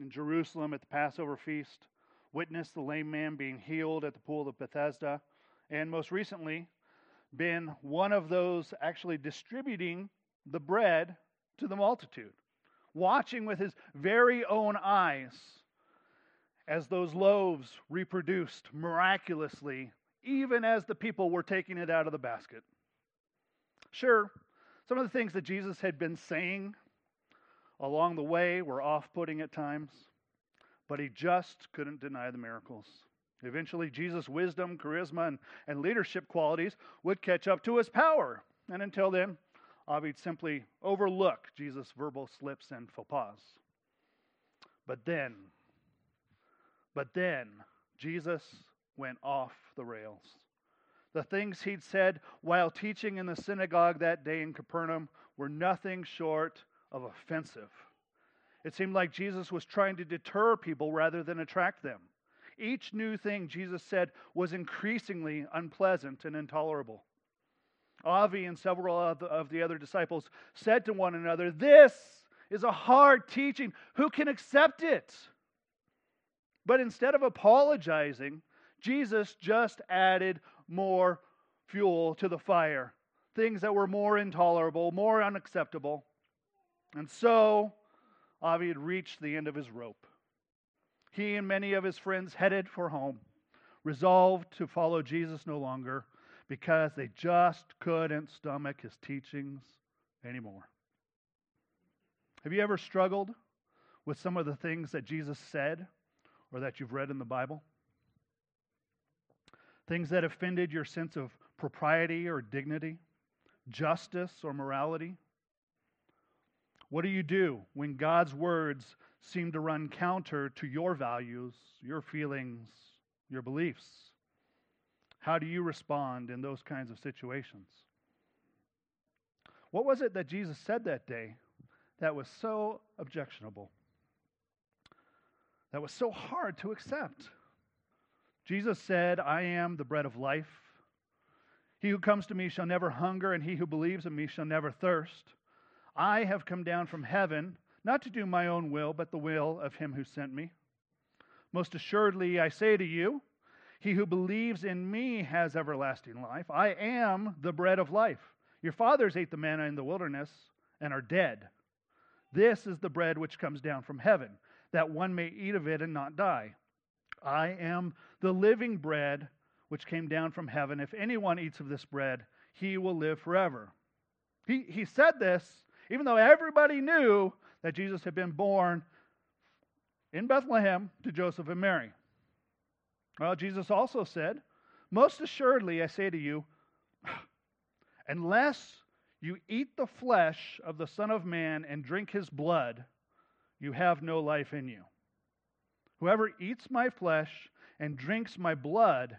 in Jerusalem at the Passover feast, witnessed the lame man being healed at the pool of Bethesda, and most recently, been one of those actually distributing the bread to the multitude, watching with his very own eyes as those loaves reproduced miraculously, even as the people were taking it out of the basket. Sure, some of the things that Jesus had been saying along the way were off putting at times, but he just couldn't deny the miracles. Eventually, Jesus' wisdom, charisma, and, and leadership qualities would catch up to his power. And until then, Avi'd simply overlook Jesus' verbal slips and faux pas. But then, but then, Jesus went off the rails. The things he'd said while teaching in the synagogue that day in Capernaum were nothing short of offensive. It seemed like Jesus was trying to deter people rather than attract them. Each new thing Jesus said was increasingly unpleasant and intolerable. Avi and several of the other disciples said to one another, This is a hard teaching. Who can accept it? But instead of apologizing, Jesus just added more fuel to the fire, things that were more intolerable, more unacceptable. And so, Avi had reached the end of his rope. He and many of his friends headed for home, resolved to follow Jesus no longer because they just couldn't stomach his teachings anymore. Have you ever struggled with some of the things that Jesus said or that you've read in the Bible? Things that offended your sense of propriety or dignity, justice or morality? What do you do when God's words seem to run counter to your values, your feelings, your beliefs? How do you respond in those kinds of situations? What was it that Jesus said that day that was so objectionable? That was so hard to accept? Jesus said, I am the bread of life. He who comes to me shall never hunger, and he who believes in me shall never thirst. I have come down from heaven, not to do my own will, but the will of him who sent me. Most assuredly, I say to you, he who believes in me has everlasting life. I am the bread of life. Your fathers ate the manna in the wilderness and are dead. This is the bread which comes down from heaven, that one may eat of it and not die. I am the living bread which came down from heaven. If anyone eats of this bread, he will live forever. He, he said this even though everybody knew that Jesus had been born in Bethlehem to Joseph and Mary. Well, Jesus also said, Most assuredly, I say to you, unless you eat the flesh of the Son of Man and drink his blood, you have no life in you. Whoever eats my flesh and drinks my blood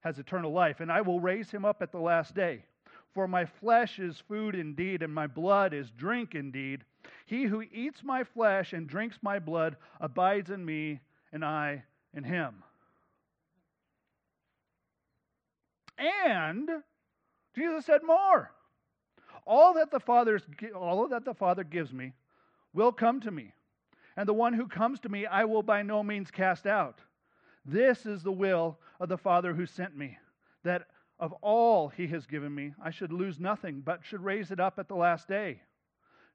has eternal life, and I will raise him up at the last day. For my flesh is food indeed, and my blood is drink indeed. He who eats my flesh and drinks my blood abides in me, and I in him. And Jesus said more. All that the Father's, all that the Father gives me will come to me, and the one who comes to me I will by no means cast out. This is the will of the Father who sent me, that of all he has given me, I should lose nothing, but should raise it up at the last day.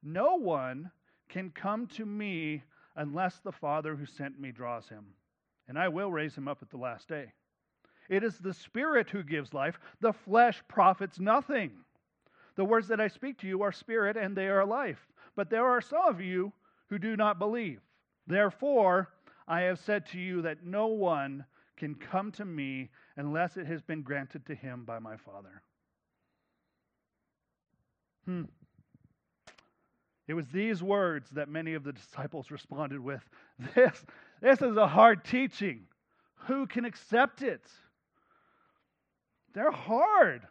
No one can come to me unless the Father who sent me draws him, and I will raise him up at the last day. It is the Spirit who gives life, the flesh profits nothing. The words that I speak to you are spirit and they are life. But there are some of you who do not believe. Therefore, I have said to you that no one can come to me unless it has been granted to him by my Father. Hmm. It was these words that many of the disciples responded with This, this is a hard teaching. Who can accept it? They're hard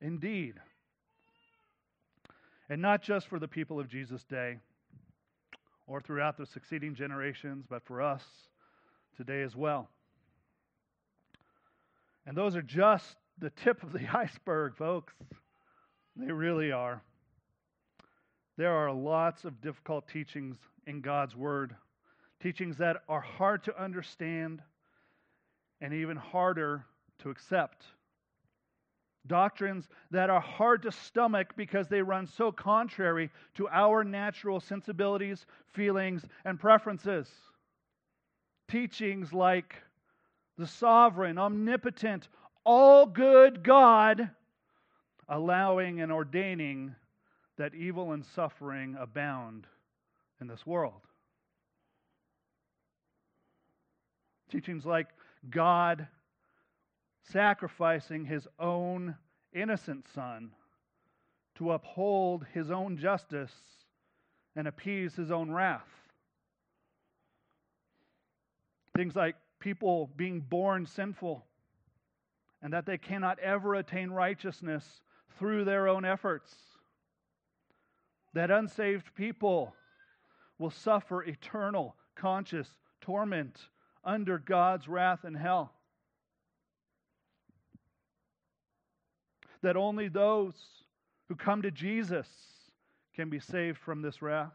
indeed. And not just for the people of Jesus' day or throughout the succeeding generations, but for us today as well. And those are just the tip of the iceberg, folks. They really are. There are lots of difficult teachings in God's Word teachings that are hard to understand and even harder to accept. Doctrines that are hard to stomach because they run so contrary to our natural sensibilities, feelings, and preferences. Teachings like the sovereign, omnipotent, all good God allowing and ordaining that evil and suffering abound in this world. Teachings like God sacrificing his own innocent son to uphold his own justice and appease his own wrath. Things like people being born sinful and that they cannot ever attain righteousness through their own efforts. That unsaved people will suffer eternal conscious torment under God's wrath and hell. That only those who come to Jesus can be saved from this wrath.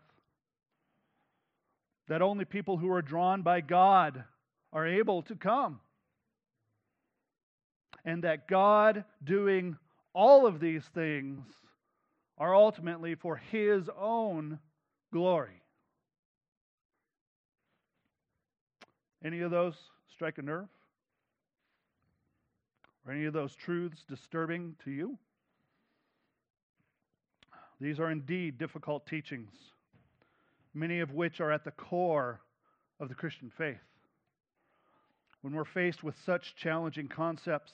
That only people who are drawn by God are able to come. And that God doing all of these things are ultimately for His own glory. Any of those strike a nerve? Are any of those truths disturbing to you? These are indeed difficult teachings, many of which are at the core of the Christian faith. When we're faced with such challenging concepts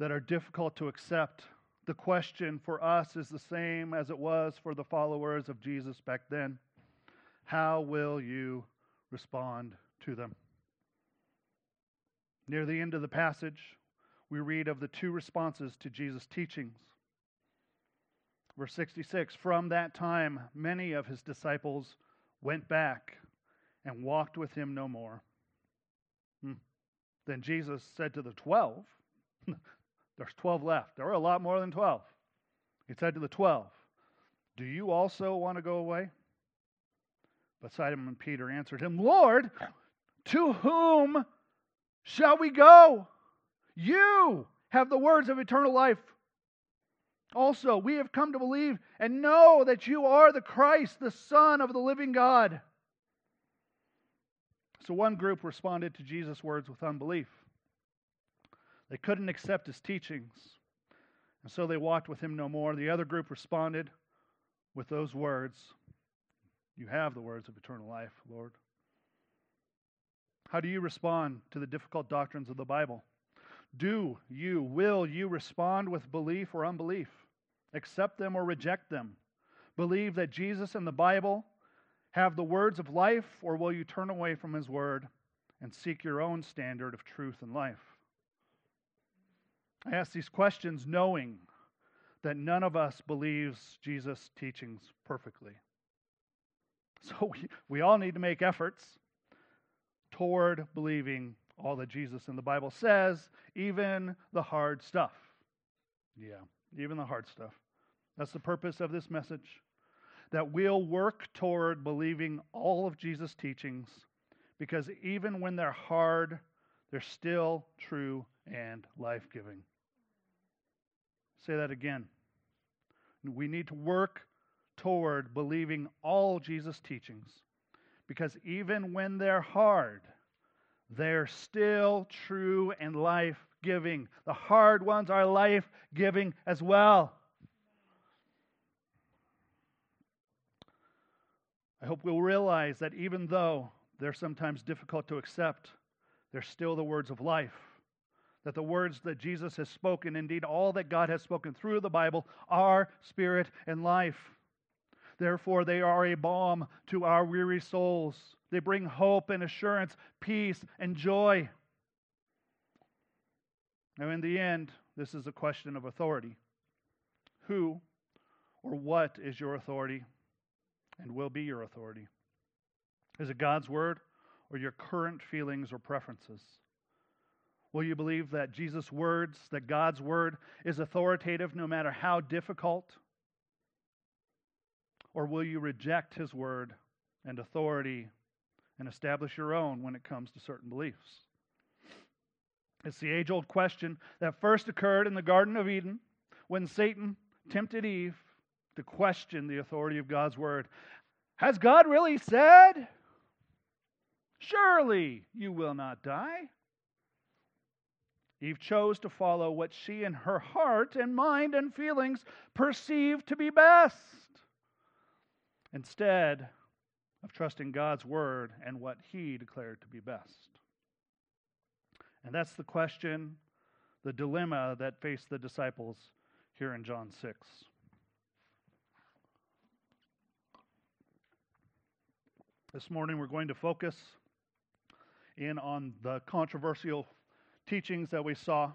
that are difficult to accept, the question for us is the same as it was for the followers of Jesus back then How will you respond to them? Near the end of the passage, we read of the two responses to Jesus' teachings. Verse 66 From that time, many of his disciples went back and walked with him no more. Then Jesus said to the twelve, There's 12 left. There were a lot more than 12. He said to the 12, Do you also want to go away? But Simon and Peter answered him, Lord, to whom shall we go? You have the words of eternal life. Also, we have come to believe and know that you are the Christ, the Son of the living God. So one group responded to Jesus' words with unbelief. They couldn't accept his teachings, and so they walked with him no more. The other group responded with those words You have the words of eternal life, Lord. How do you respond to the difficult doctrines of the Bible? Do you, will you respond with belief or unbelief? Accept them or reject them? Believe that Jesus and the Bible have the words of life, or will you turn away from his word and seek your own standard of truth and life? I ask these questions knowing that none of us believes Jesus' teachings perfectly. So we, we all need to make efforts toward believing all that Jesus in the Bible says, even the hard stuff. Yeah, even the hard stuff. That's the purpose of this message. That we'll work toward believing all of Jesus' teachings because even when they're hard, they're still true and life giving. Say that again. We need to work toward believing all Jesus' teachings because even when they're hard, they're still true and life giving. The hard ones are life giving as well. I hope we'll realize that even though they're sometimes difficult to accept, they're still the words of life that the words that Jesus has spoken, indeed all that God has spoken through the Bible, are spirit and life. Therefore, they are a balm to our weary souls. They bring hope and assurance, peace and joy. Now, in the end, this is a question of authority. Who or what is your authority and will be your authority? Is it God's word or your current feelings or preferences? Will you believe that Jesus' words, that God's word is authoritative no matter how difficult? Or will you reject his word and authority and establish your own when it comes to certain beliefs. It's the age old question that first occurred in the Garden of Eden when Satan tempted Eve to question the authority of God's word. Has God really said? Surely you will not die. Eve chose to follow what she in her heart and mind and feelings perceived to be best instead of trusting God's word and what he declared to be best. And that's the question, the dilemma that faced the disciples here in John 6. This morning we're going to focus in on the controversial teachings that we saw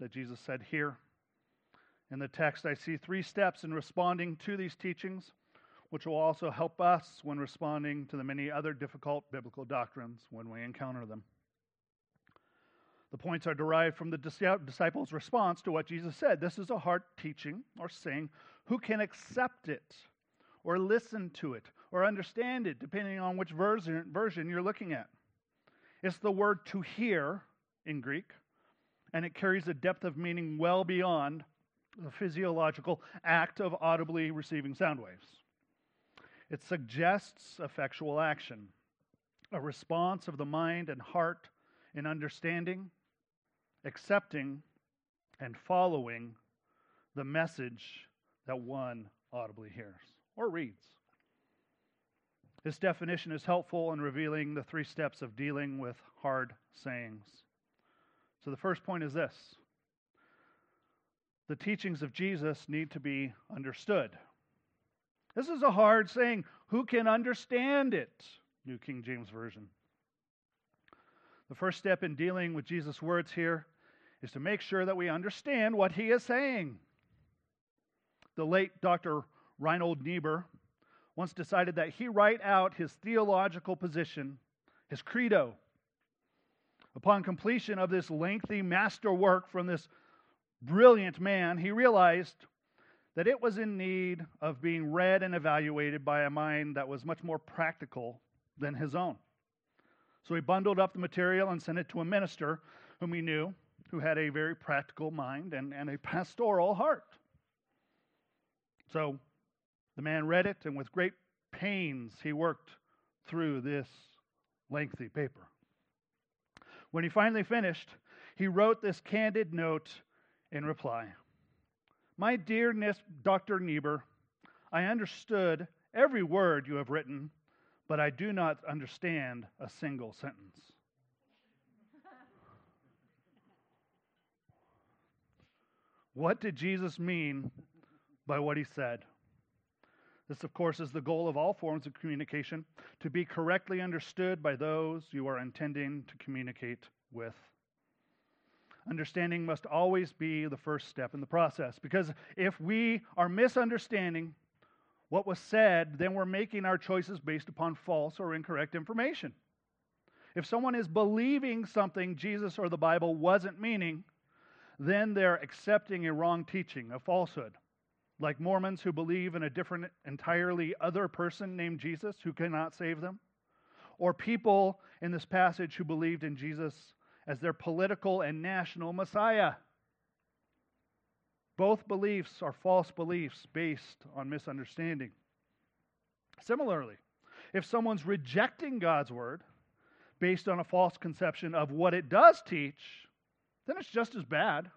that Jesus said here. In the text, I see three steps in responding to these teachings, which will also help us when responding to the many other difficult biblical doctrines when we encounter them. The points are derived from the disciples' response to what Jesus said. This is a hard teaching or saying. Who can accept it or listen to it or understand it, depending on which version, version you're looking at? It's the word to hear in Greek, and it carries a depth of meaning well beyond the physiological act of audibly receiving sound waves. It suggests effectual action, a response of the mind and heart in understanding, accepting, and following the message that one audibly hears or reads. This definition is helpful in revealing the three steps of dealing with hard sayings. So the first point is this the teachings of Jesus need to be understood. This is a hard saying. Who can understand it? New King James Version. The first step in dealing with Jesus' words here is to make sure that we understand what he is saying. The late Dr. Reinhold Niebuhr once decided that he write out his theological position, his credo, Upon completion of this lengthy masterwork from this brilliant man, he realized that it was in need of being read and evaluated by a mind that was much more practical than his own. So he bundled up the material and sent it to a minister whom he knew, who had a very practical mind and, and a pastoral heart. So the man read it, and with great pains, he worked through this lengthy paper. When he finally finished, he wrote this candid note in reply My dear Dr. Niebuhr, I understood every word you have written, but I do not understand a single sentence. what did Jesus mean by what he said? This, of course, is the goal of all forms of communication to be correctly understood by those you are intending to communicate with. Understanding must always be the first step in the process because if we are misunderstanding what was said, then we're making our choices based upon false or incorrect information. If someone is believing something Jesus or the Bible wasn't meaning, then they're accepting a wrong teaching, a falsehood like Mormons who believe in a different, entirely other person named Jesus who cannot save them, or people in this passage who believed in Jesus as their political and national Messiah. Both beliefs are false beliefs based on misunderstanding. Similarly, if someone's rejecting God's word based on a false conception of what it does teach, then it's just as bad.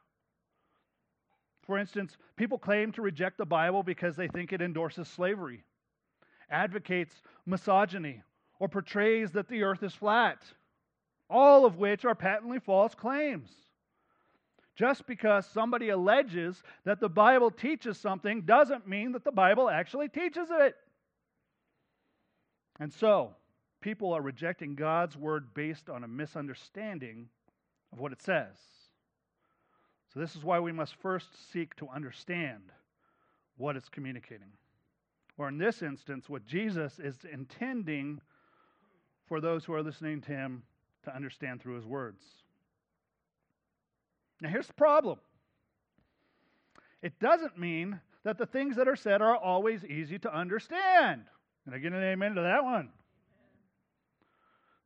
For instance, people claim to reject the Bible because they think it endorses slavery, advocates misogyny, or portrays that the earth is flat, all of which are patently false claims. Just because somebody alleges that the Bible teaches something doesn't mean that the Bible actually teaches it. And so, people are rejecting God's word based on a misunderstanding of what it says. So, this is why we must first seek to understand what it's communicating. Or, in this instance, what Jesus is intending for those who are listening to him to understand through his words. Now, here's the problem it doesn't mean that the things that are said are always easy to understand. And I get an amen to that one?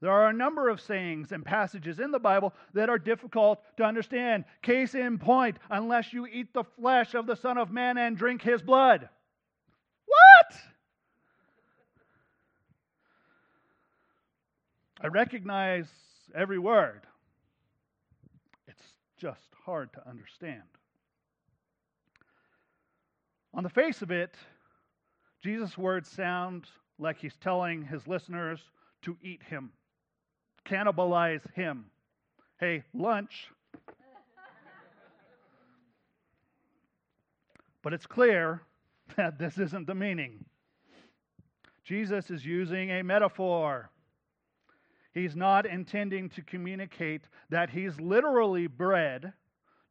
There are a number of sayings and passages in the Bible that are difficult to understand. Case in point, unless you eat the flesh of the Son of Man and drink his blood. What? I recognize every word. It's just hard to understand. On the face of it, Jesus' words sound like he's telling his listeners to eat him, cannibalize him. Hey, lunch. but it's clear that this isn't the meaning. Jesus is using a metaphor. He's not intending to communicate that he's literally bread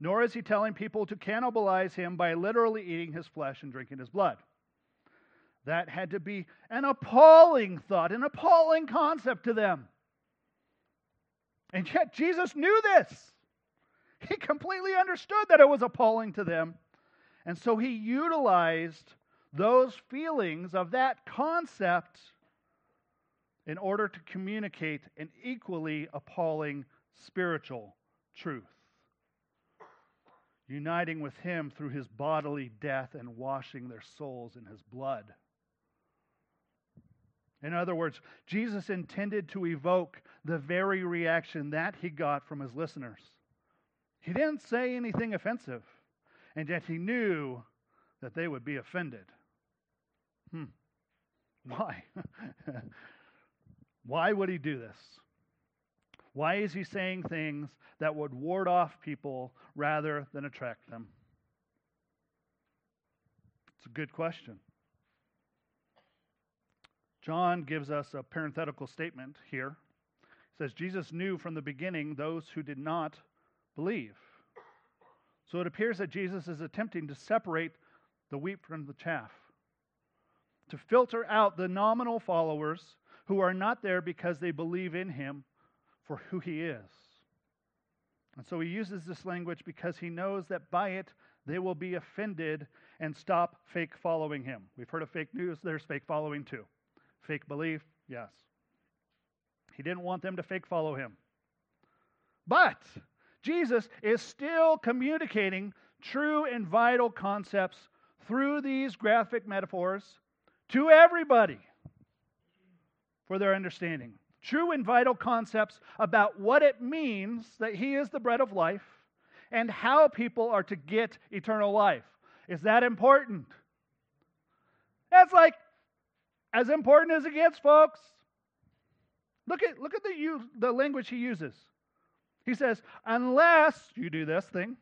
nor is he telling people to cannibalize him by literally eating his flesh and drinking his blood. That had to be an appalling thought, an appalling concept to them. And yet, Jesus knew this. He completely understood that it was appalling to them. And so he utilized those feelings of that concept in order to communicate an equally appalling spiritual truth uniting with him through his bodily death and washing their souls in his blood. In other words, Jesus intended to evoke the very reaction that he got from his listeners. He didn't say anything offensive, and yet he knew that they would be offended. Hmm. Why? Why would he do this? Why is he saying things that would ward off people rather than attract them? It's a good question. John gives us a parenthetical statement here. He says, Jesus knew from the beginning those who did not believe. So it appears that Jesus is attempting to separate the wheat from the chaff, to filter out the nominal followers who are not there because they believe in him for who he is. And so he uses this language because he knows that by it they will be offended and stop fake following him. We've heard of fake news, there's fake following too. Fake belief, yes. He didn't want them to fake follow him. But Jesus is still communicating true and vital concepts through these graphic metaphors to everybody for their understanding true and vital concepts about what it means that He is the bread of life and how people are to get eternal life. Is that important? That's like as important as it gets, folks. Look at, look at the, the language he uses. He says, Unless you do this thing,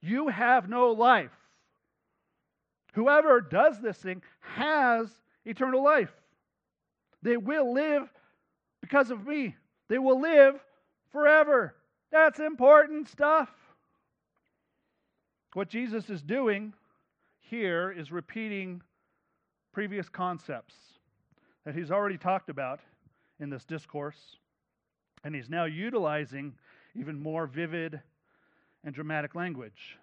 you have no life. Whoever does this thing has eternal life. They will live because of me. They will live forever. That's important stuff. What Jesus is doing here is repeating previous concepts that he's already talked about in this discourse, and he's now utilizing even more vivid and dramatic language.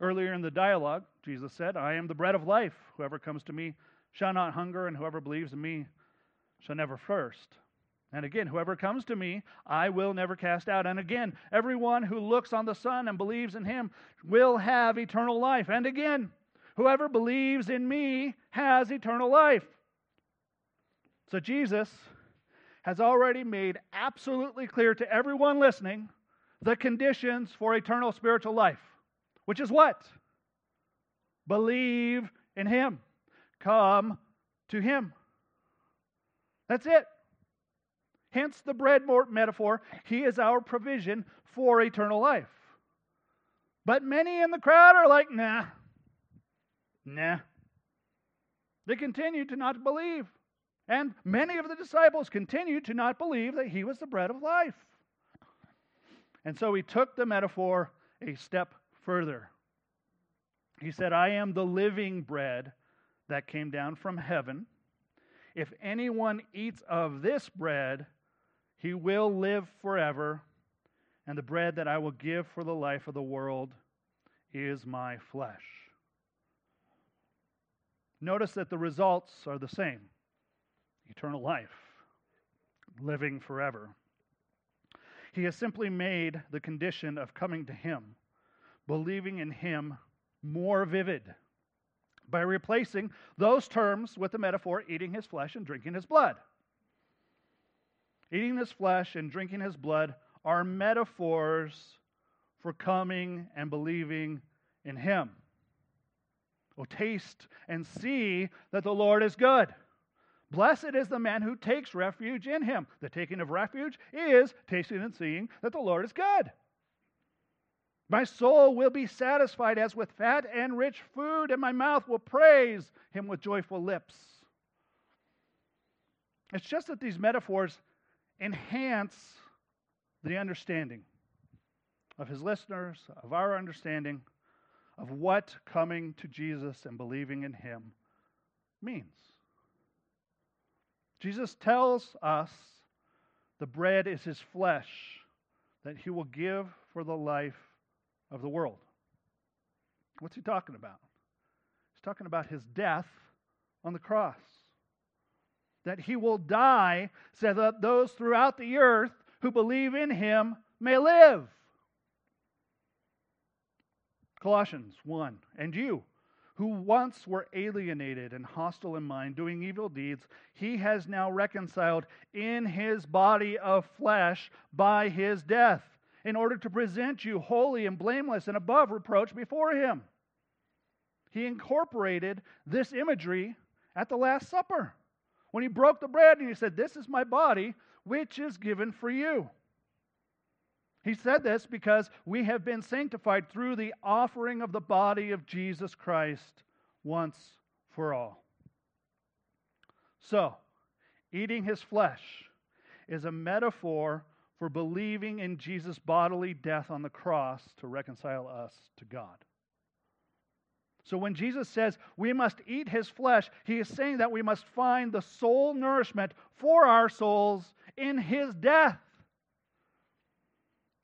Earlier in the dialogue, Jesus said, I am the bread of life. Whoever comes to me shall not hunger, and whoever believes in me shall never thirst. And again, whoever comes to me, I will never cast out. And again, everyone who looks on the Son and believes in him will have eternal life. And again, whoever believes in me has eternal life. So Jesus has already made absolutely clear to everyone listening the conditions for eternal spiritual life, which is what? Believe in him. Come to him. That's it. Hence the bread metaphor. He is our provision for eternal life. But many in the crowd are like, nah, nah. They continue to not believe. And many of the disciples continued to not believe that he was the bread of life. And so he took the metaphor a step further. He said, I am the living bread that came down from heaven. If anyone eats of this bread, he will live forever. And the bread that I will give for the life of the world is my flesh. Notice that the results are the same eternal life. living forever. He has simply made the condition of coming to Him, believing in Him, more vivid by replacing those terms with the metaphor eating His flesh and drinking His blood. Eating His flesh and drinking His blood are metaphors for coming and believing in Him. Oh, taste and see that the Lord is good. Blessed is the man who takes refuge in him. The taking of refuge is tasting and seeing that the Lord is good. My soul will be satisfied as with fat and rich food, and my mouth will praise him with joyful lips. It's just that these metaphors enhance the understanding of his listeners, of our understanding of what coming to Jesus and believing in him means. Jesus tells us the bread is his flesh that he will give for the life of the world. What's he talking about? He's talking about his death on the cross. That he will die so that those throughout the earth who believe in him may live. Colossians 1 And you, who once were alienated and hostile in mind, doing evil deeds, he has now reconciled in his body of flesh by his death, in order to present you holy and blameless and above reproach before him. He incorporated this imagery at the Last Supper when he broke the bread and he said, This is my body, which is given for you. He said this because we have been sanctified through the offering of the body of Jesus Christ once for all. So, eating his flesh is a metaphor for believing in Jesus' bodily death on the cross to reconcile us to God. So when Jesus says we must eat his flesh, he is saying that we must find the soul nourishment for our souls in his death.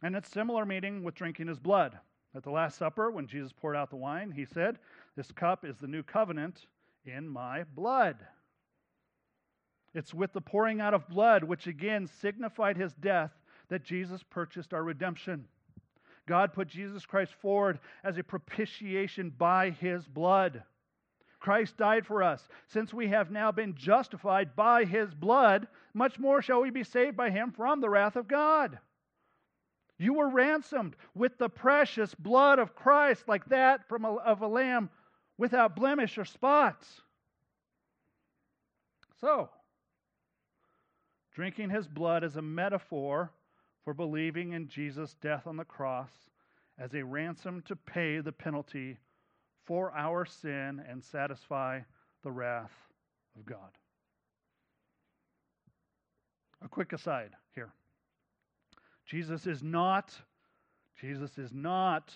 And it's similar meaning with drinking his blood. At the Last Supper, when Jesus poured out the wine, he said, This cup is the new covenant in my blood. It's with the pouring out of blood, which again signified his death, that Jesus purchased our redemption. God put Jesus Christ forward as a propitiation by his blood. Christ died for us. Since we have now been justified by his blood, much more shall we be saved by him from the wrath of God. You were ransomed with the precious blood of Christ, like that from a, of a lamb without blemish or spots. So, drinking his blood is a metaphor for believing in Jesus' death on the cross as a ransom to pay the penalty for our sin and satisfy the wrath of God. A quick aside here. Jesus is not Jesus is not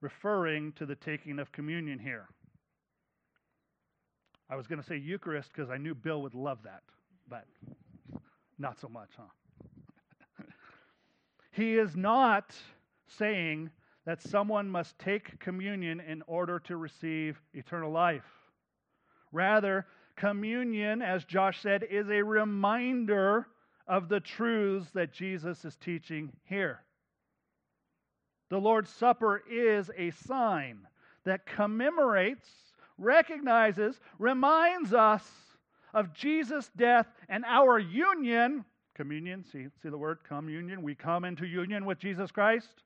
referring to the taking of communion here. I was going to say Eucharist because I knew Bill would love that, but not so much, huh? he is not saying that someone must take communion in order to receive eternal life. Rather, communion, as Josh said, is a reminder of the truths that Jesus is teaching here. The Lord's Supper is a sign that commemorates, recognizes, reminds us of Jesus' death and our union. Communion, see, see the word communion? We come into union with Jesus Christ.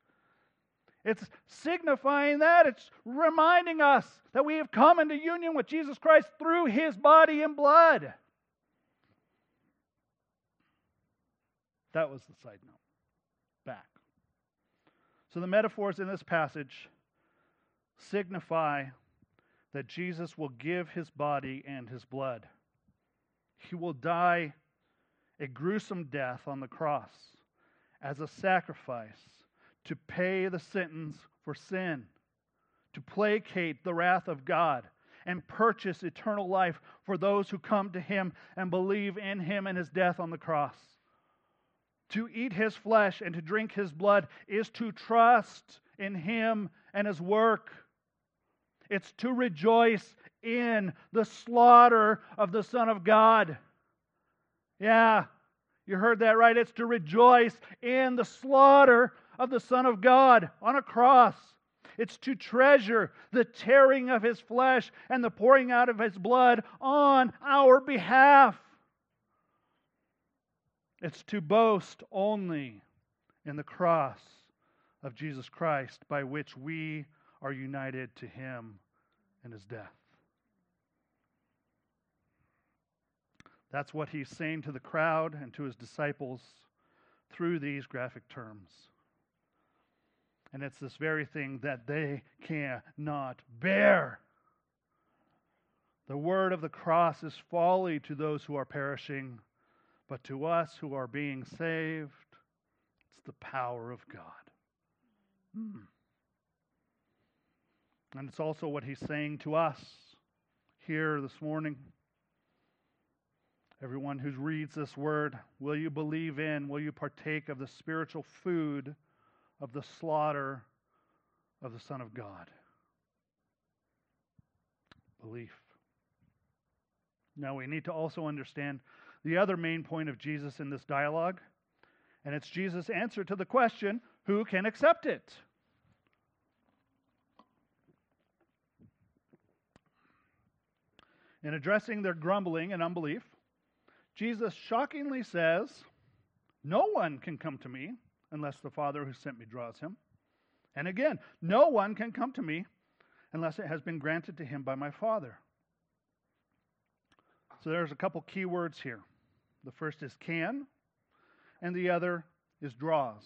It's signifying that. It's reminding us that we have come into union with Jesus Christ through his body and blood. That was the side note. Back. So the metaphors in this passage signify that Jesus will give his body and his blood. He will die a gruesome death on the cross as a sacrifice to pay the sentence for sin, to placate the wrath of God, and purchase eternal life for those who come to him and believe in him and his death on the cross. To eat his flesh and to drink his blood is to trust in him and his work. It's to rejoice in the slaughter of the Son of God. Yeah, You heard that right. It's to rejoice in the slaughter of the Son of God on a cross. It's to treasure the tearing of his flesh and the pouring out of his blood on our behalf. It's to boast only in the cross of Jesus Christ by which we are united to him in his death. That's what he's saying to the crowd and to his disciples through these graphic terms. And it's this very thing that they cannot bear. The word of the cross is folly to those who are perishing, but to us who are being saved, it's the power of God. Hmm. And it's also what he's saying to us here this morning. Everyone who reads this word, will you believe in, will you partake of the spiritual food of the slaughter of the Son of God? Belief. Now, we need to also understand the other main point of Jesus in this dialogue, and it's Jesus' answer to the question who can accept it? In addressing their grumbling and unbelief, Jesus shockingly says, No one can come to me unless the Father who sent me draws him. And again, no one can come to me unless it has been granted to him by my Father. So there's a couple key words here. The first is can, and the other is draws.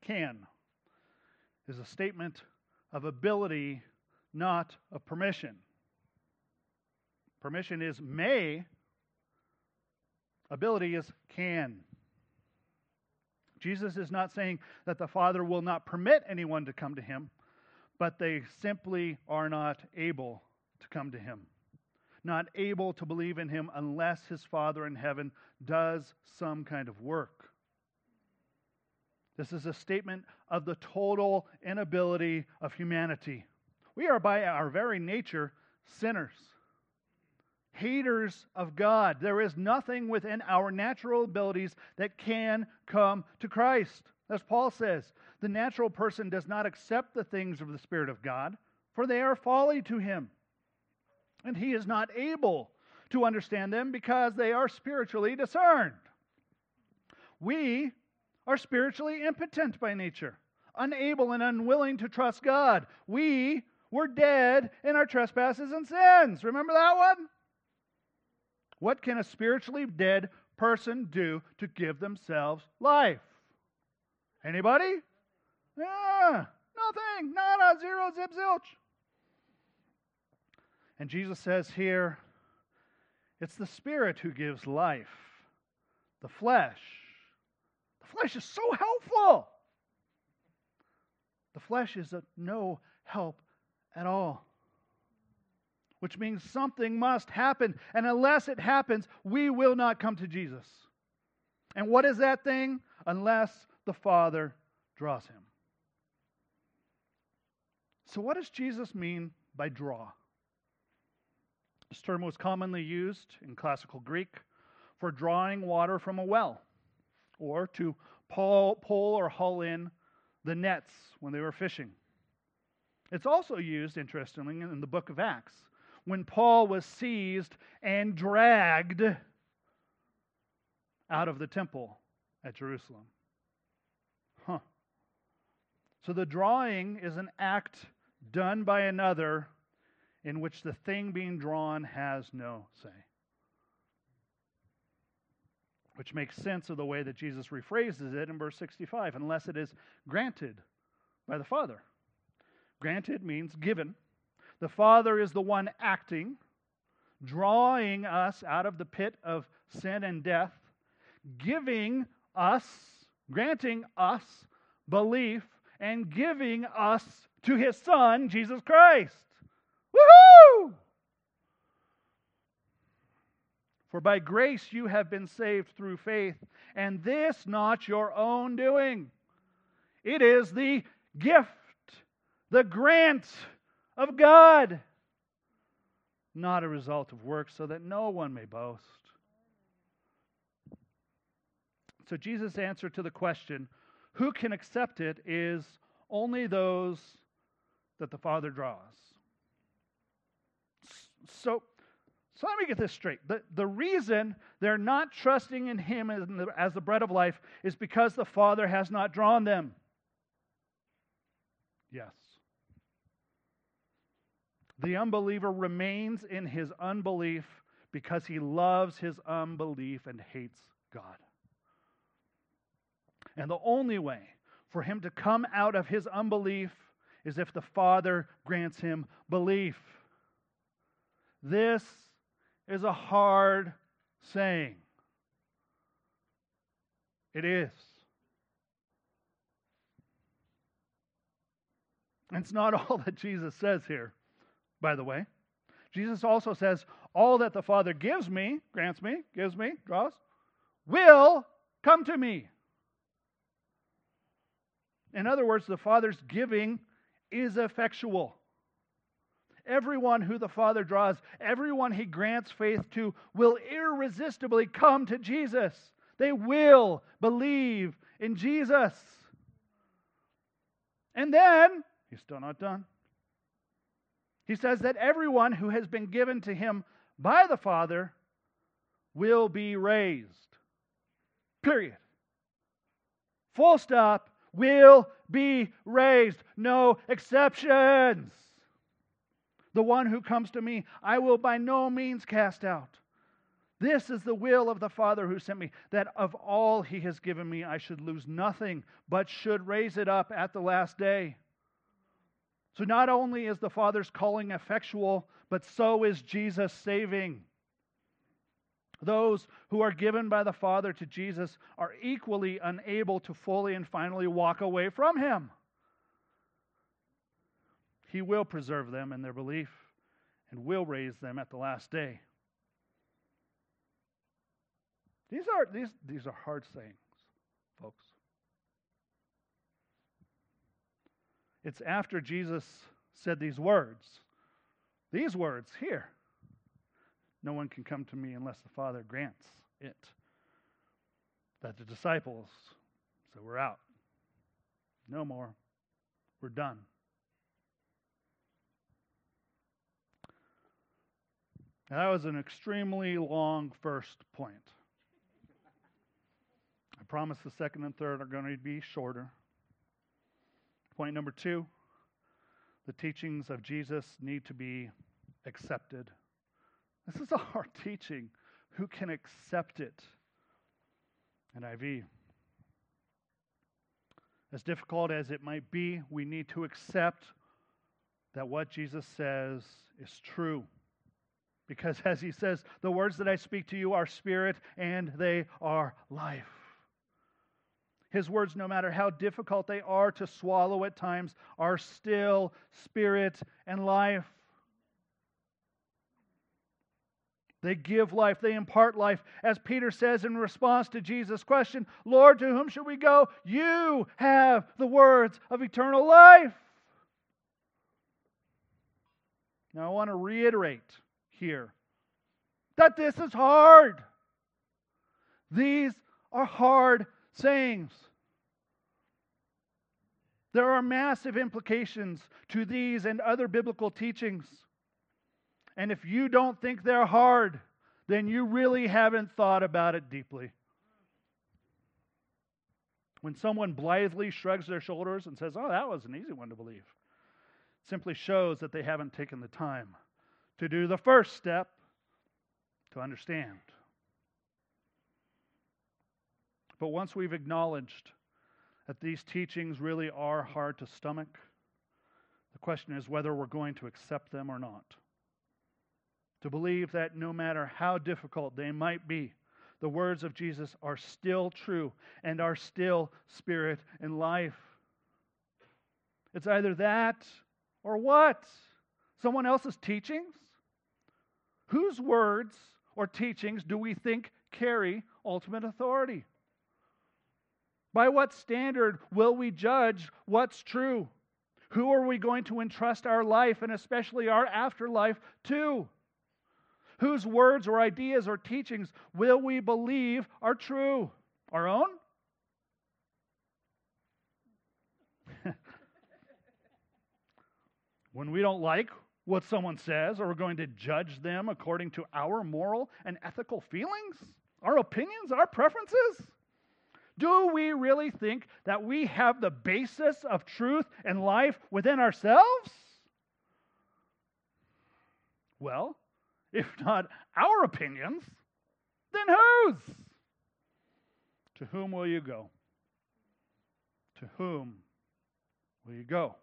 Can is a statement of ability, not of permission. Permission is may, ability is can. Jesus is not saying that the Father will not permit anyone to come to him, but they simply are not able to come to him. Not able to believe in him unless his Father in heaven does some kind of work. This is a statement of the total inability of humanity. We are, by our very nature, sinners haters of God. There is nothing within our natural abilities that can come to Christ. As Paul says, the natural person does not accept the things of the Spirit of God, for they are folly to him. And he is not able to understand them because they are spiritually discerned. We are spiritually impotent by nature, unable and unwilling to trust God. We were dead in our trespasses and sins. Remember that one? What can a spiritually dead person do to give themselves life? Anybody? Yeah, nothing, nada, zero, zip, zilch. And Jesus says here, it's the Spirit who gives life. The flesh. The flesh is so helpful. The flesh is of no help at all which means something must happen. And unless it happens, we will not come to Jesus. And what is that thing? Unless the Father draws him. So, what does Jesus mean by draw? This term was commonly used in classical Greek for drawing water from a well or to pull, pull or haul in the nets when they were fishing. It's also used, interestingly, in the book of Acts when Paul was seized and dragged out of the temple at Jerusalem. Huh. So the drawing is an act done by another in which the thing being drawn has no say. Which makes sense of the way that Jesus rephrases it in verse 65 unless it is granted by the Father. Granted means given. The Father is the one acting, drawing us out of the pit of sin and death, giving us, granting us belief, and giving us to His Son, Jesus Christ. Woohoo! For by grace you have been saved through faith, and this not your own doing. It is the gift, the grant of God, not a result of works, so that no one may boast. So Jesus' answer to the question, who can accept it, is only those that the Father draws. So, so let me get this straight. The, the reason they're not trusting in Him as the, as the bread of life is because the Father has not drawn them. Yes. The unbeliever remains in his unbelief because he loves his unbelief and hates God. And the only way for him to come out of his unbelief is if the Father grants him belief. This is a hard saying. It is. It's not all that Jesus says here, by the way. Jesus also says, All that the Father gives me, grants me, gives me, draws, will come to me. In other words, the Father's giving is effectual. Everyone who the Father draws, everyone he grants faith to, will irresistibly come to Jesus. They will believe in Jesus. And then, he's still not done. He says that everyone who has been given to him by the Father will be raised. Period. Full stop. Will be raised. No exceptions. The one who comes to me, I will by no means cast out. This is the will of the Father who sent me, that of all he has given me, I should lose nothing, but should raise it up at the last day. So not only is the Father's calling effectual, but so is Jesus saving. Those who are given by the Father to Jesus are equally unable to fully and finally walk away from Him. He will preserve them in their belief and will raise them at the last day. These are, these, these are hard sayings, folks. It's after Jesus said these words, these words here. No one can come to me unless the Father grants it. That the disciples so we're out. No more. We're done. Now, that was an extremely long first point. I promise the second and third are going to be shorter. Point number two the teachings of Jesus need to be accepted. This is a hard teaching. Who can accept it? NIV. As difficult as it might be, we need to accept that what Jesus says is true. Because as he says, the words that I speak to you are spirit and they are life. His words, no matter how difficult they are to swallow at times, are still spirit and life. They give life, they impart life. As Peter says in response to Jesus' question, Lord, to whom should we go? You have the words of eternal life. Now, I want to reiterate here that this is hard. These are hard sayings. There are massive implications to these and other biblical teachings. And if you don't think they're hard, then you really haven't thought about it deeply. When someone blithely shrugs their shoulders and says, Oh, that was an easy one to believe, simply shows that they haven't taken the time to do the first step to understand. But once we've acknowledged that these teachings really are hard to stomach, the question is whether we're going to accept them or not. To believe that no matter how difficult they might be, the words of Jesus are still true and are still spirit and life. It's either that or what? Someone else's teachings? Whose words or teachings do we think carry ultimate authority? By what standard will we judge what's true? Who are we going to entrust our life and especially our afterlife to? Whose words or ideas or teachings will we believe are true? Our own? when we don't like what someone says, or we're going to judge them according to our moral and ethical feelings, our opinions, our preferences? Do we really think that we have the basis of truth and life within ourselves? Well, if not our opinions, then whose? To whom will you go? To whom will you go?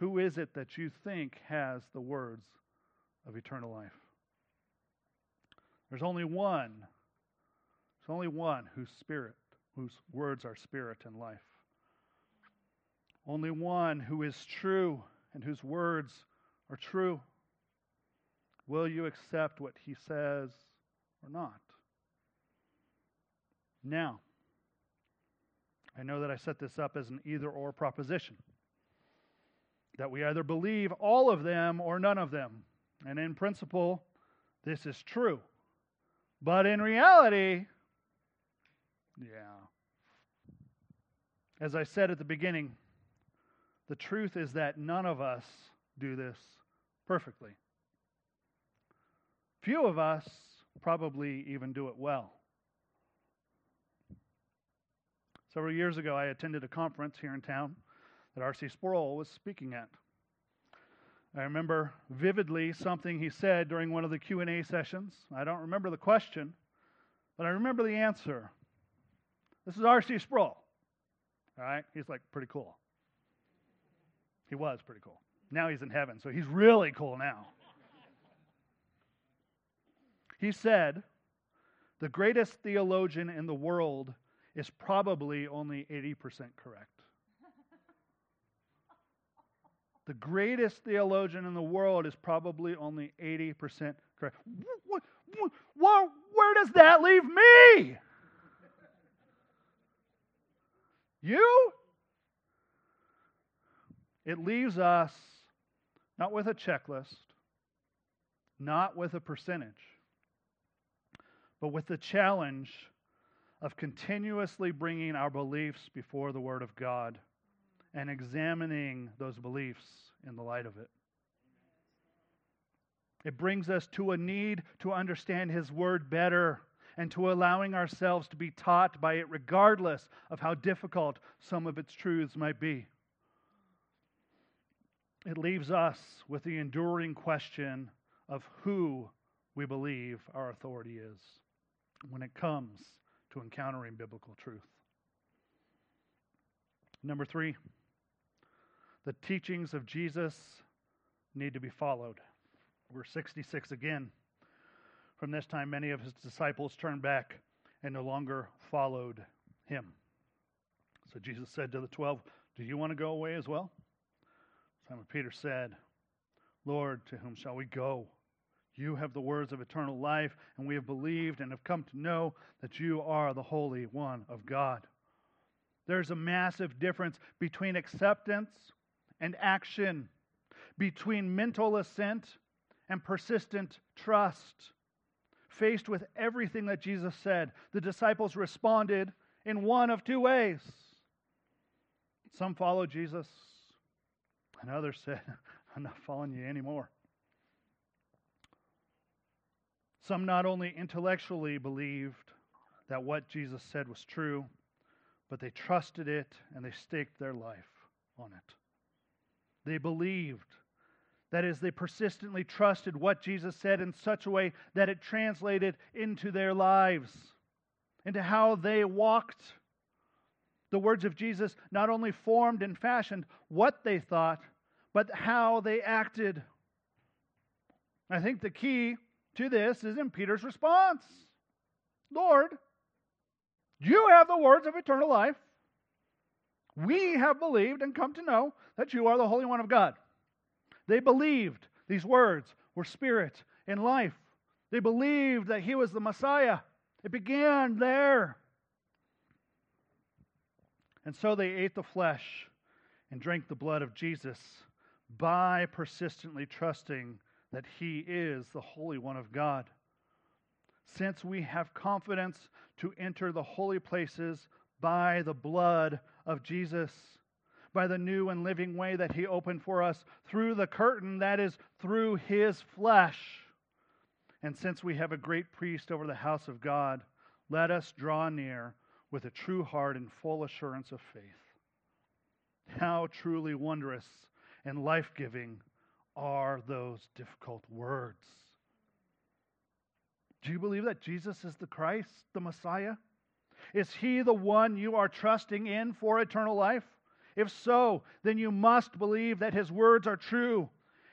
Who is it that you think has the words of eternal life? There's only one. There's only one whose spirit, whose words are spirit and life. Only one who is true and whose words are true. Will you accept what he says or not? Now, I know that I set this up as an either or proposition that we either believe all of them or none of them. And in principle, this is true. But in reality, yeah. As I said at the beginning, the truth is that none of us do this perfectly. Few of us probably even do it well. Several years ago, I attended a conference here in town that R.C. Sproul was speaking at. I remember vividly something he said during one of the Q&A sessions. I don't remember the question, but I remember the answer. This is R.C. Sproul. All right? He's like pretty cool. He was pretty cool. Now he's in heaven, so he's really cool now. He said, The greatest theologian in the world is probably only 80% correct. The greatest theologian in the world is probably only 80% correct. Where does that leave me? You? It leaves us not with a checklist, not with a percentage, but with the challenge of continuously bringing our beliefs before the Word of God and examining those beliefs in the light of it. It brings us to a need to understand His Word better and to allowing ourselves to be taught by it, regardless of how difficult some of its truths might be. It leaves us with the enduring question of who we believe our authority is when it comes to encountering biblical truth. Number three, the teachings of Jesus need to be followed. We're 66 again. From this time, many of his disciples turned back and no longer followed him. So Jesus said to the twelve, Do you want to go away as well? Simon Peter said, Lord, to whom shall we go? You have the words of eternal life, and we have believed and have come to know that you are the Holy One of God. There's a massive difference between acceptance and action, between mental assent and persistent trust. Faced with everything that Jesus said, the disciples responded in one of two ways. Some followed Jesus, and others said, I'm not following you anymore. Some not only intellectually believed that what Jesus said was true, but they trusted it and they staked their life on it. They believed. That is, they persistently trusted what Jesus said in such a way that it translated into their lives, into how they walked. The words of Jesus not only formed and fashioned what they thought, but how they acted. I think the key to this is in Peter's response Lord, you have the words of eternal life. We have believed and come to know that you are the Holy One of God. They believed these words were spirit and life. They believed that he was the Messiah. It began there. And so they ate the flesh and drank the blood of Jesus by persistently trusting that he is the Holy One of God. since we have confidence to enter the holy places by the blood of Jesus, by the new and living way that he opened for us through the curtain, that is, through his flesh. And since we have a great priest over the house of God, let us draw near with a true heart and full assurance of faith. How truly wondrous and life giving are those difficult words. Do you believe that Jesus is the Christ, the Messiah? Is he the one you are trusting in for eternal life? If so, then you must believe that his words are true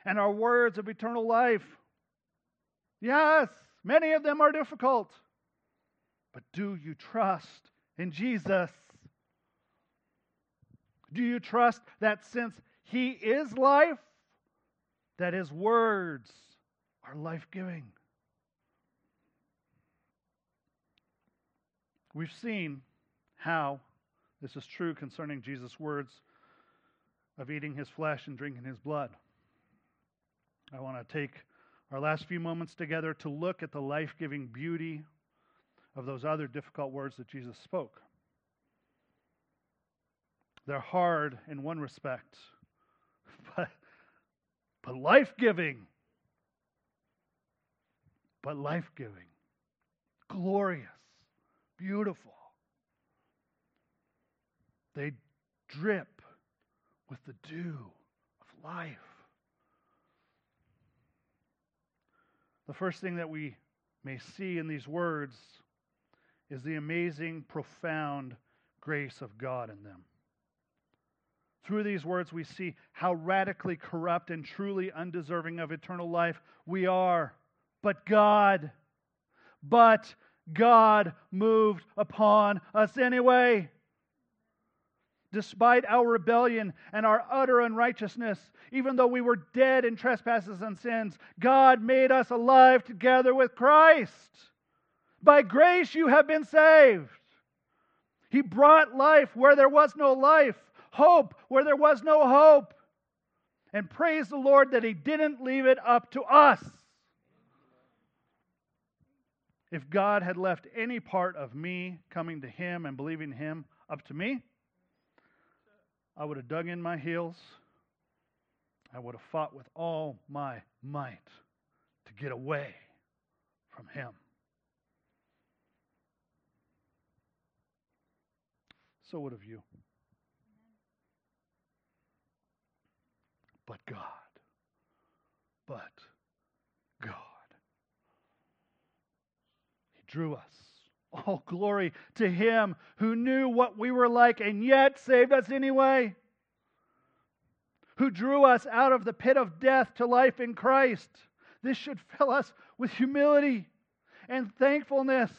and are words of eternal life. Yes, many of them are difficult. But do you trust in Jesus? Do you trust that since He is life, that His words are life giving? We've seen how this is true concerning Jesus' words of eating His flesh and drinking His blood. I want to take our last few moments together to look at the life giving beauty of those other difficult words that Jesus spoke. They're hard in one respect, but, but life giving. But life giving. Glorious. Beautiful. They drip with the dew of life. The first thing that we may see in these words is the amazing, profound grace of God in them. Through these words, we see how radically corrupt and truly undeserving of eternal life we are. But God, but God moved upon us anyway. Despite our rebellion and our utter unrighteousness, even though we were dead in trespasses and sins, God made us alive together with Christ. By grace you have been saved. He brought life where there was no life, hope where there was no hope. And praise the Lord that He didn't leave it up to us. If God had left any part of me coming to Him and believing Him up to me, I would have dug in my heels. I would have fought with all my might to get away from Him. So would have you. But God. But God. He drew us. All glory to Him who knew what we were like and yet saved us anyway. Who drew us out of the pit of death to life in Christ. This should fill us with humility and thankfulness.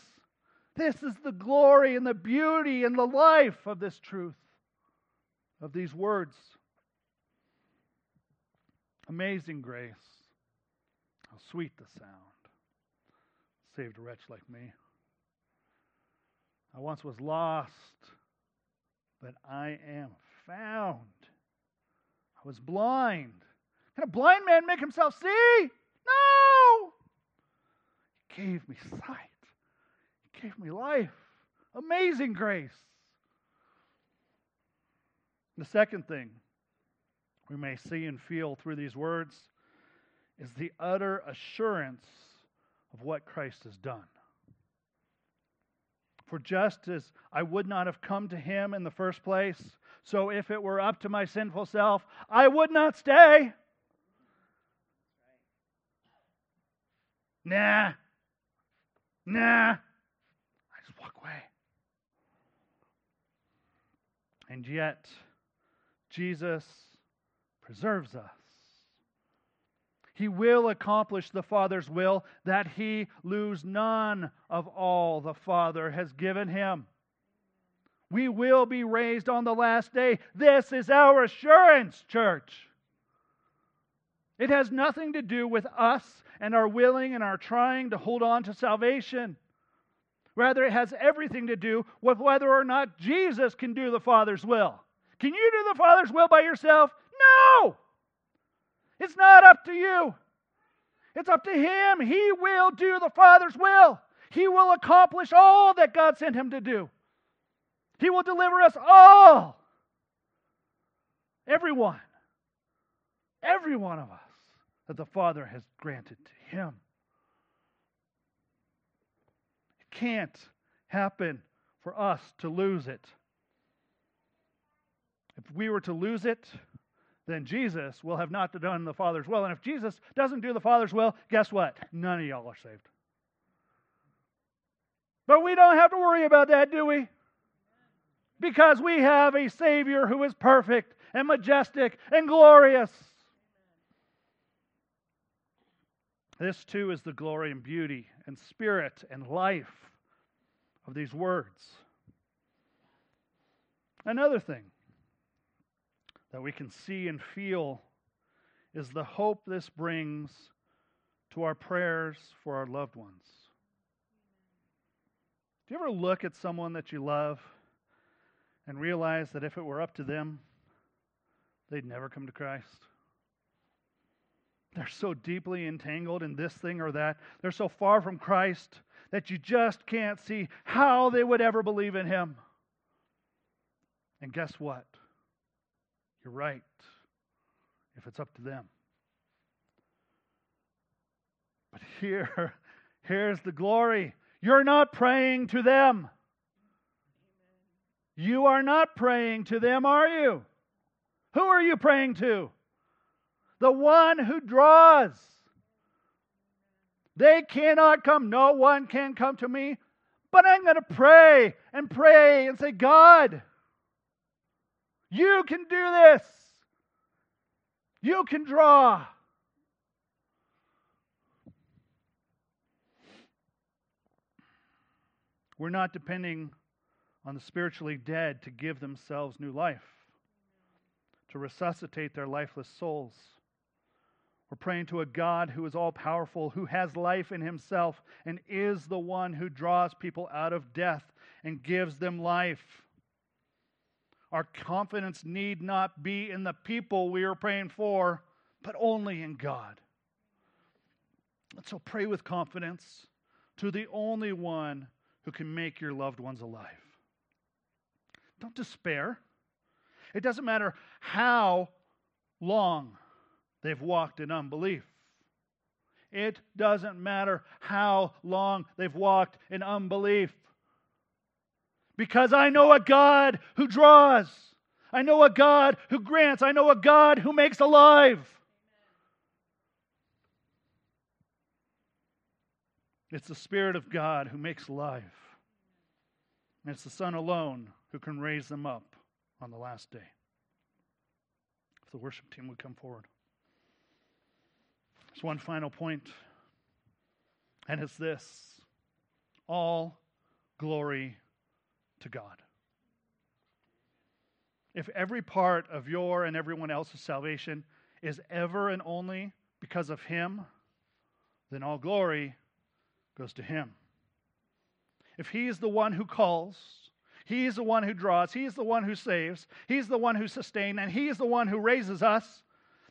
This is the glory and the beauty and the life of this truth, of these words. Amazing grace. How sweet the sound. Saved a wretch like me. I once was lost, but I am found. I was blind. Can a blind man make himself see? No! He gave me sight He gave me life. Amazing grace. The second thing we may see and feel through these words is the utter assurance of what Christ has done. For just as I would not have come to him in the first place, so if it were up to my sinful self, I would not stay. Nah. Nah. I just walk away. And yet, Jesus preserves us. He will accomplish the Father's will that he lose none of all the Father has given him. We will be raised on the last day. This is our assurance, church. It has nothing to do with us and our willing and our trying to hold on to salvation. Rather, it has everything to do with whether or not Jesus can do the Father's will. Can you do the Father's will by yourself? No! It's not up to you. It's up to Him. He will do the Father's will. he will accomplish all that God sent him to do. He will deliver us all. Everyone. Every one of us that the Father has granted to him. It can't happen for us to lose it. If we were to lose it, then Jesus will have not done the Father's will. And if Jesus doesn't do the Father's will, guess what? None of y'all are saved. But we don't have to worry about that, do we? Because we have a Savior who is perfect and majestic and glorious. This too is the glory and beauty and spirit and life of these words. Another thing that we can see and feel is the hope this brings to our prayers for our loved ones. Do you ever look at someone that you love and realize that if it were up to them, they'd never come to Christ? They're so deeply entangled in this thing or that. They're so far from Christ that you just can't see how they would ever believe in Him. And guess what? You're right, if it's up to them. But here, here's the glory. You're not praying to them. You are not praying to them, are you? Who are you praying to? The one who draws. They cannot come. No one can come to me. But I'm going to pray and pray and say, God, you can do this. You can draw. We're not depending on the spiritually dead to give themselves new life, to resuscitate their lifeless souls. We're praying to a God who is all powerful, who has life in himself, and is the one who draws people out of death and gives them life. Our confidence need not be in the people we are praying for, but only in God. And so pray with confidence to the only one who can make your loved ones alive. Don't despair. It doesn't matter how long they've walked in unbelief. It doesn't matter how long they've walked in unbelief. Because I know a God who draws. I know a God who grants. I know a God who makes alive. It's the Spirit of God who makes alive. And it's the Son alone who can raise them up on the last day. If the worship team would come forward. There's one final point, and it's this all glory to God. If every part of your and everyone else's salvation is ever and only because of Him, then all glory goes to Him. If He is the one who calls, He is the one who draws, He is the one who saves, He is the one who sustains, and He is the one who raises us,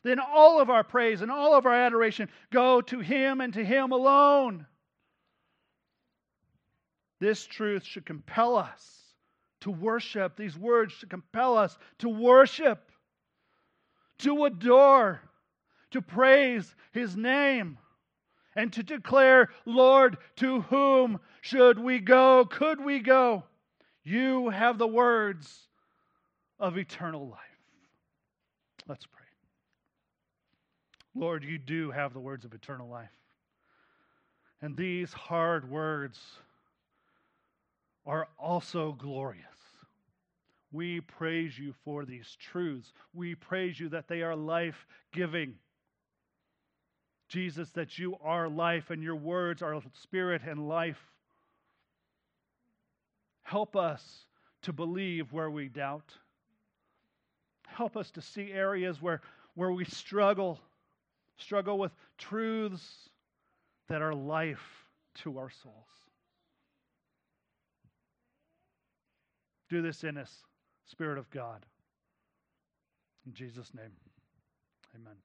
then all of our praise and all of our adoration go to Him and to Him alone. This truth should compel us to worship. These words should compel us to worship, to adore, to praise His name, and to declare, Lord, to whom should we go? Could we go? You have the words of eternal life. Let's pray. Lord, you do have the words of eternal life. And these hard words are also glorious. We praise you for these truths. We praise you that they are life giving. Jesus, that you are life and your words are spirit and life. Help us to believe where we doubt. Help us to see areas where, where we struggle struggle with truths that are life to our souls. Do this in us, Spirit of God. In Jesus' name, amen.